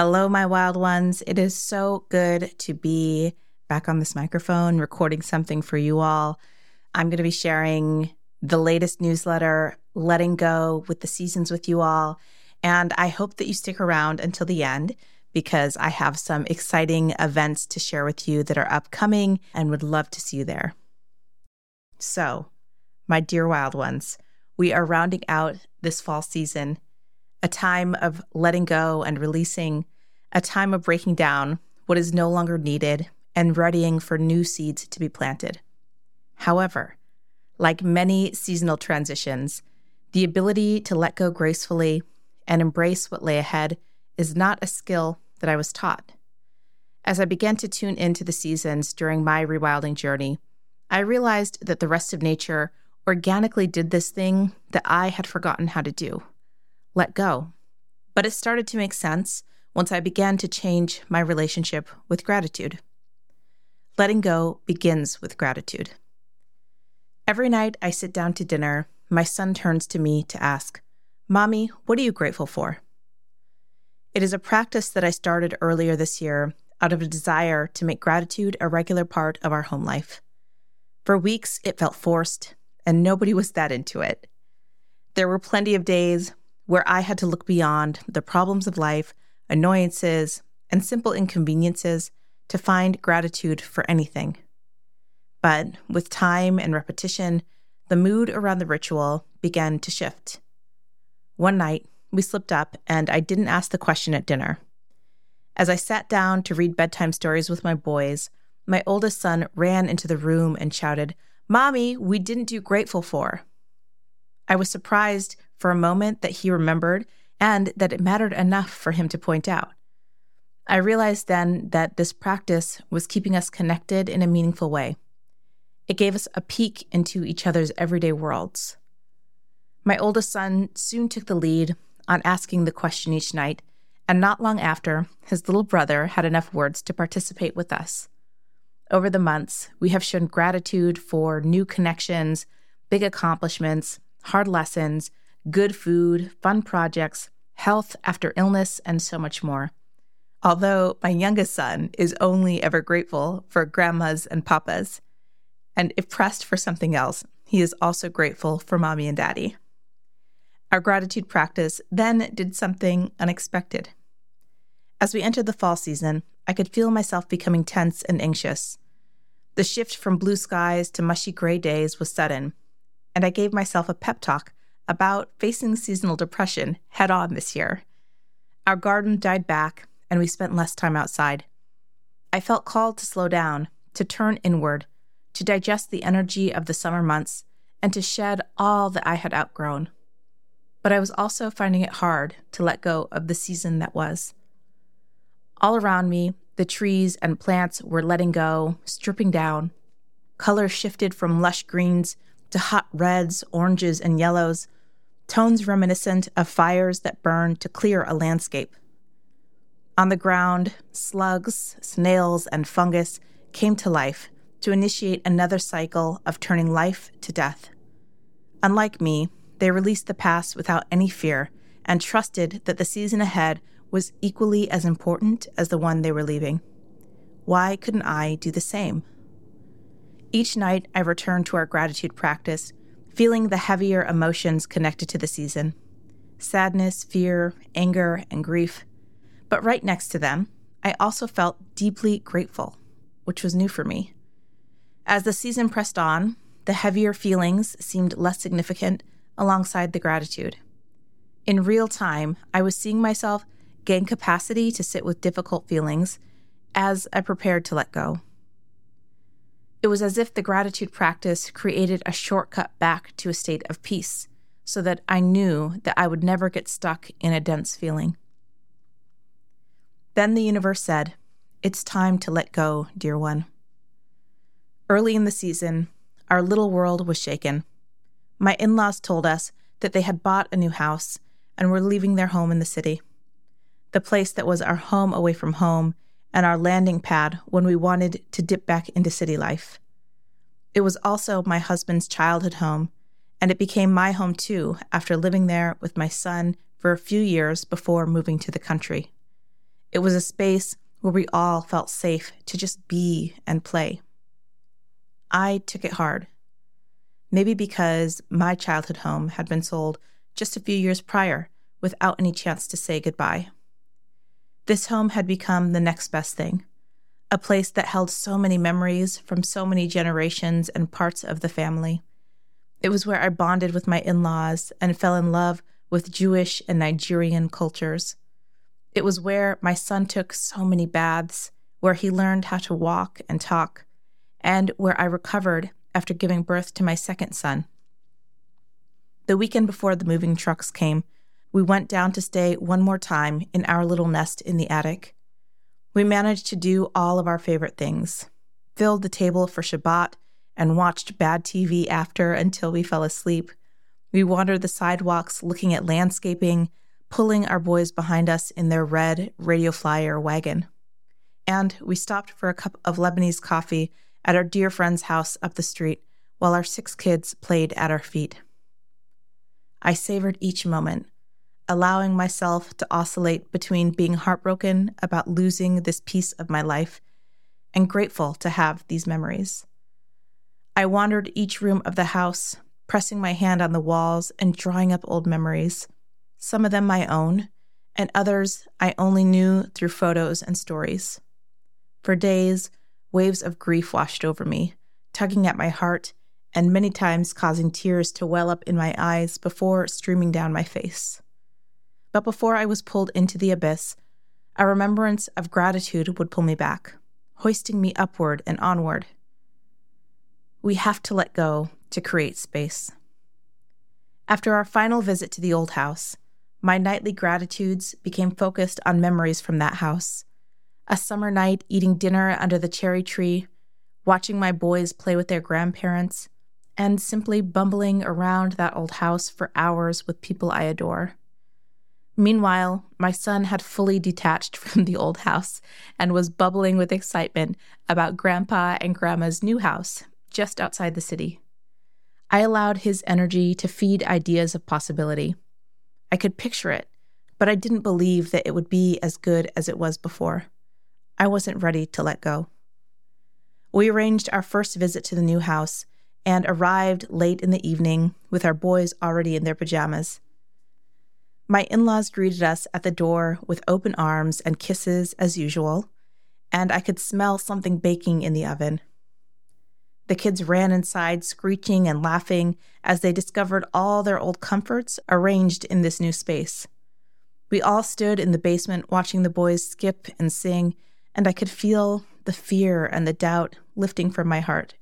Hello, my wild ones. It is so good to be back on this microphone recording something for you all. I'm going to be sharing the latest newsletter, Letting Go with the seasons with you all. And I hope that you stick around until the end because I have some exciting events to share with you that are upcoming and would love to see you there. So, my dear wild ones, we are rounding out this fall season, a time of letting go and releasing, a time of breaking down what is no longer needed and readying for new seeds to be planted. However, like many seasonal transitions, the ability to let go gracefully and embrace what lay ahead is not a skill that I was taught. As I began to tune into the seasons during my rewilding journey, I realized that the rest of nature organically did this thing that I had forgotten how to do let go. But it started to make sense once I began to change my relationship with gratitude. Letting go begins with gratitude. Every night I sit down to dinner, my son turns to me to ask, Mommy, what are you grateful for? It is a practice that I started earlier this year out of a desire to make gratitude a regular part of our home life. For weeks, it felt forced, and nobody was that into it. There were plenty of days where I had to look beyond the problems of life, annoyances, and simple inconveniences to find gratitude for anything. But with time and repetition, the mood around the ritual began to shift. One night, we slipped up, and I didn't ask the question at dinner. As I sat down to read bedtime stories with my boys, my oldest son ran into the room and shouted, Mommy, we didn't do grateful for. I was surprised for a moment that he remembered and that it mattered enough for him to point out. I realized then that this practice was keeping us connected in a meaningful way. It gave us a peek into each other's everyday worlds. My oldest son soon took the lead on asking the question each night, and not long after, his little brother had enough words to participate with us. Over the months, we have shown gratitude for new connections, big accomplishments, hard lessons, good food, fun projects, health after illness, and so much more. Although my youngest son is only ever grateful for grandmas and papas, and if pressed for something else, he is also grateful for mommy and daddy. Our gratitude practice then did something unexpected. As we entered the fall season, I could feel myself becoming tense and anxious. The shift from blue skies to mushy gray days was sudden, and I gave myself a pep talk about facing seasonal depression head on this year. Our garden died back, and we spent less time outside. I felt called to slow down, to turn inward, to digest the energy of the summer months, and to shed all that I had outgrown but I was also finding it hard to let go of the season that was. All around me, the trees and plants were letting go, stripping down. Colors shifted from lush greens to hot reds, oranges, and yellows, tones reminiscent of fires that burn to clear a landscape. On the ground, slugs, snails, and fungus came to life to initiate another cycle of turning life to death. Unlike me, they released the past without any fear and trusted that the season ahead was equally as important as the one they were leaving. Why couldn't I do the same? Each night, I returned to our gratitude practice, feeling the heavier emotions connected to the season sadness, fear, anger, and grief. But right next to them, I also felt deeply grateful, which was new for me. As the season pressed on, the heavier feelings seemed less significant alongside the gratitude. In real time, I was seeing myself gain capacity to sit with difficult feelings as I prepared to let go. It was as if the gratitude practice created a shortcut back to a state of peace so that I knew that I would never get stuck in a dense feeling. Then the universe said, It's time to let go, dear one. Early in the season, our little world was shaken. My in laws told us that they had bought a new house and were leaving their home in the city. The place that was our home away from home and our landing pad when we wanted to dip back into city life. It was also my husband's childhood home, and it became my home too after living there with my son for a few years before moving to the country. It was a space where we all felt safe to just be and play. I took it hard. Maybe because my childhood home had been sold just a few years prior without any chance to say goodbye. This home had become the next best thing, a place that held so many memories from so many generations and parts of the family. It was where I bonded with my in laws and fell in love with Jewish and Nigerian cultures. It was where my son took so many baths, where he learned how to walk and talk, and where I recovered after giving birth to my second son. The weekend before the moving trucks came, we went down to stay one more time in our little nest in the attic. We managed to do all of our favorite things, filled the table for Shabbat, and watched bad TV after until we fell asleep. We wandered the sidewalks looking at landscaping, pulling our boys behind us in their red Radio Flyer wagon. And we stopped for a cup of Lebanese coffee at our dear friend's house up the street while our six kids played at our feet. I savored each moment, allowing myself to oscillate between being heartbroken about losing this piece of my life and grateful to have these memories. I wandered each room of the house, pressing my hand on the walls and drawing up old memories, some of them my own, and others I only knew through photos and stories. For days, waves of grief washed over me, tugging at my heart and many times causing tears to well up in my eyes before streaming down my face. But before I was pulled into the abyss, a remembrance of gratitude would pull me back, hoisting me upward and onward. We have to let go to create space. After our final visit to the old house, my nightly gratitudes became focused on memories from that house. A summer night eating dinner under the cherry tree, watching my boys play with their grandparents, and simply bumbling around that old house for hours with people I adore. Meanwhile, my son had fully detached from the old house and was bubbling with excitement about Grandpa and Grandma's new house just outside the city. I allowed his energy to feed ideas of possibility. I could picture it, but I didn't believe that it would be as good as it was before. I wasn't ready to let go. We arranged our first visit to the new house and arrived late in the evening with our boys already in their pajamas. My in laws greeted us at the door with open arms and kisses as usual, and I could smell something baking in the oven. The kids ran inside, screeching and laughing as they discovered all their old comforts arranged in this new space. We all stood in the basement watching the boys skip and sing, and I could feel the fear and the doubt lifting from my heart.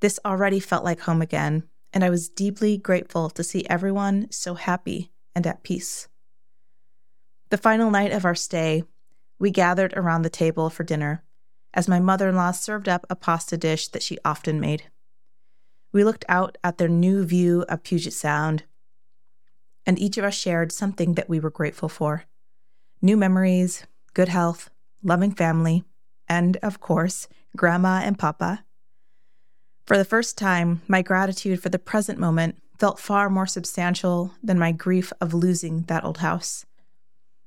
This already felt like home again, and I was deeply grateful to see everyone so happy and at peace. The final night of our stay, we gathered around the table for dinner as my mother in law served up a pasta dish that she often made. We looked out at their new view of Puget Sound, and each of us shared something that we were grateful for new memories, good health, loving family, and, of course, Grandma and Papa. For the first time, my gratitude for the present moment felt far more substantial than my grief of losing that old house.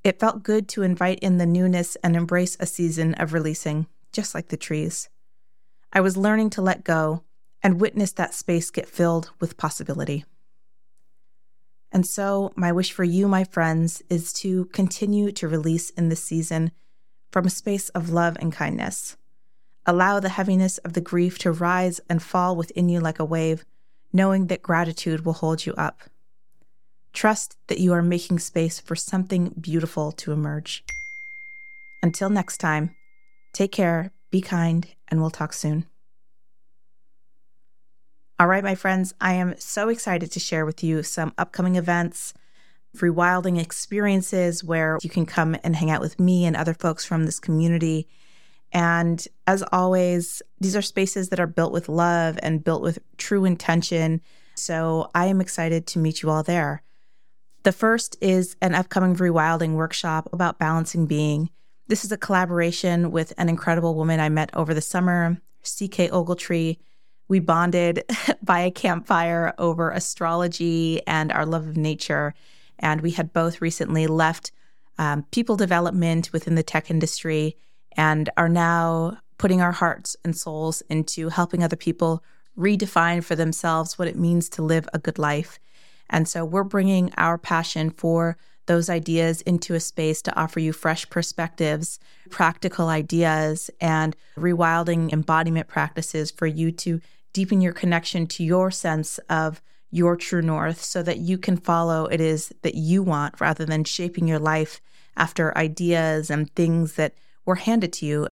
It felt good to invite in the newness and embrace a season of releasing just like the trees. I was learning to let go and witness that space get filled with possibility. And so, my wish for you, my friends, is to continue to release in this season from a space of love and kindness. Allow the heaviness of the grief to rise and fall within you like a wave, knowing that gratitude will hold you up. Trust that you are making space for something beautiful to emerge. Until next time, Take care, be kind, and we'll talk soon. All right, my friends, I am so excited to share with you some upcoming events, rewilding experiences where you can come and hang out with me and other folks from this community. And as always, these are spaces that are built with love and built with true intention. So I am excited to meet you all there. The first is an upcoming rewilding workshop about balancing being. This is a collaboration with an incredible woman I met over the summer, CK Ogletree. We bonded by a campfire over astrology and our love of nature. And we had both recently left um, people development within the tech industry and are now putting our hearts and souls into helping other people redefine for themselves what it means to live a good life. And so we're bringing our passion for those ideas into a space to offer you fresh perspectives, practical ideas, and rewilding embodiment practices for you to deepen your connection to your sense of your true north so that you can follow it is that you want rather than shaping your life after ideas and things that were handed to you.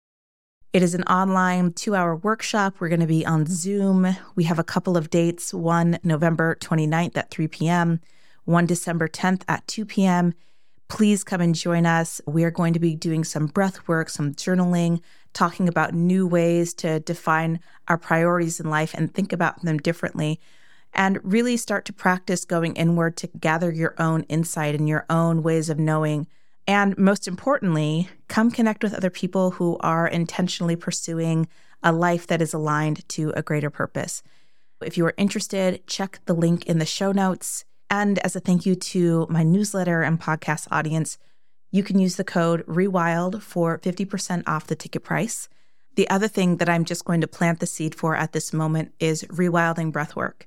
It is an online two hour workshop. We're going to be on Zoom. We have a couple of dates one November 29th at 3 p.m., one December 10th at 2 p.m. Please come and join us. We are going to be doing some breath work, some journaling, talking about new ways to define our priorities in life and think about them differently and really start to practice going inward to gather your own insight and your own ways of knowing. And most importantly, come connect with other people who are intentionally pursuing a life that is aligned to a greater purpose. If you are interested, check the link in the show notes. And as a thank you to my newsletter and podcast audience, you can use the code REWILD for 50% off the ticket price. The other thing that I'm just going to plant the seed for at this moment is rewilding breathwork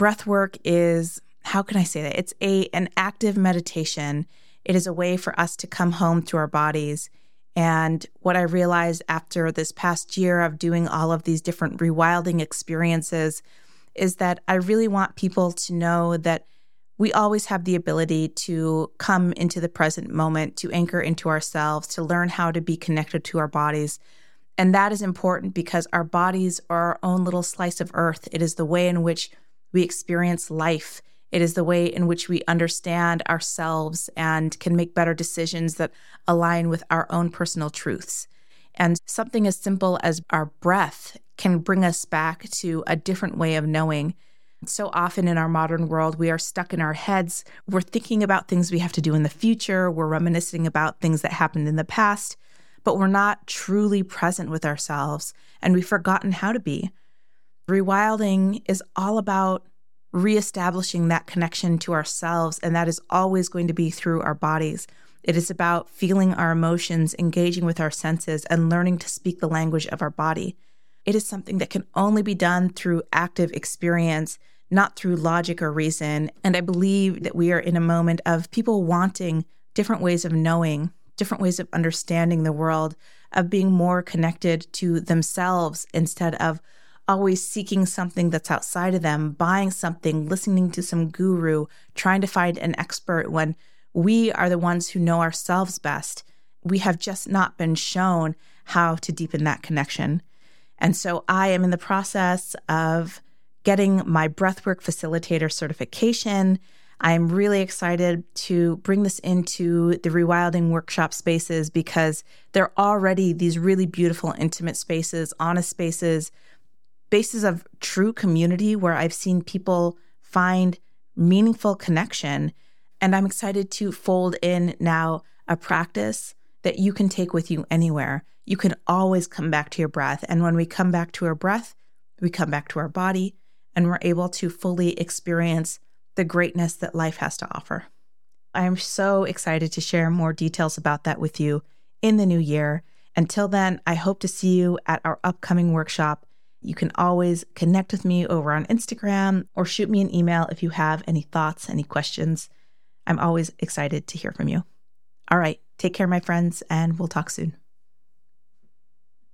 breath work is how can I say that? It's a an active meditation. It is a way for us to come home to our bodies. And what I realized after this past year of doing all of these different rewilding experiences is that I really want people to know that we always have the ability to come into the present moment, to anchor into ourselves, to learn how to be connected to our bodies. And that is important because our bodies are our own little slice of earth. It is the way in which we experience life. It is the way in which we understand ourselves and can make better decisions that align with our own personal truths. And something as simple as our breath can bring us back to a different way of knowing. So often in our modern world, we are stuck in our heads. We're thinking about things we have to do in the future. We're reminiscing about things that happened in the past, but we're not truly present with ourselves and we've forgotten how to be. Rewilding is all about reestablishing that connection to ourselves, and that is always going to be through our bodies. It is about feeling our emotions, engaging with our senses, and learning to speak the language of our body. It is something that can only be done through active experience, not through logic or reason. And I believe that we are in a moment of people wanting different ways of knowing, different ways of understanding the world, of being more connected to themselves instead of always seeking something that's outside of them, buying something, listening to some guru, trying to find an expert when we are the ones who know ourselves best. We have just not been shown how to deepen that connection. And so I am in the process of getting my breathwork facilitator certification. I'm really excited to bring this into the rewilding workshop spaces because they're already these really beautiful, intimate spaces, honest spaces spaces of true community where I've seen people find meaningful connection. And I'm excited to fold in now a practice that you can take with you anywhere. You can always come back to your breath. And when we come back to our breath, we come back to our body and we're able to fully experience the greatness that life has to offer. I am so excited to share more details about that with you in the new year. Until then, I hope to see you at our upcoming workshop you can always connect with me over on Instagram or shoot me an email if you have any thoughts, any questions. I'm always excited to hear from you. All right, take care, my friends, and we'll talk soon.